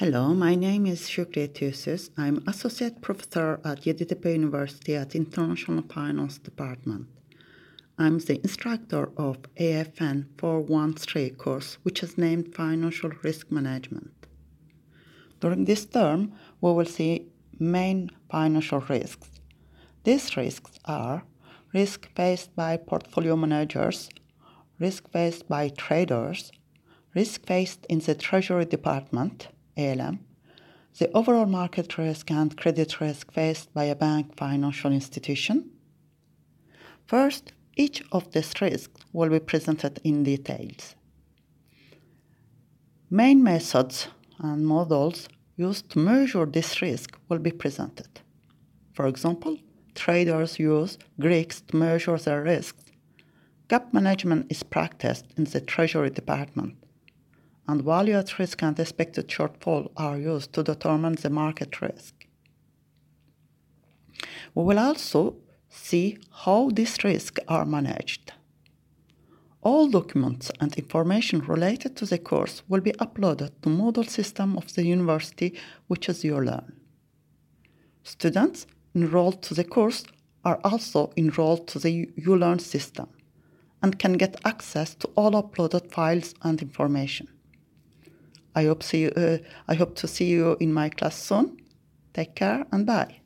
Hello, my name is Shukriye Tüysüz. I'm Associate Professor at Yeditepe University at International Finance Department. I'm the instructor of AFN 413 course, which is named Financial Risk Management. During this term, we will see main financial risks. These risks are risk faced by portfolio managers, risk faced by traders, risk faced in the Treasury Department, ALM, the overall market risk and credit risk faced by a bank financial institution. First, each of these risks will be presented in details. Main methods and models used to measure this risk will be presented. For example, traders use Greeks to measure their risks. Gap management is practiced in the Treasury Department, and value at risk and expected shortfall are used to determine the market risk. We will also see how these risks are managed. All documents and information related to the course will be uploaded to Moodle system of the university, which is YULearn. Students enrolled to the course are also enrolled to the YULearn system and can get access to all uploaded files and information. I hope, see uh, I hope to see you in my class soon. Take care and bye.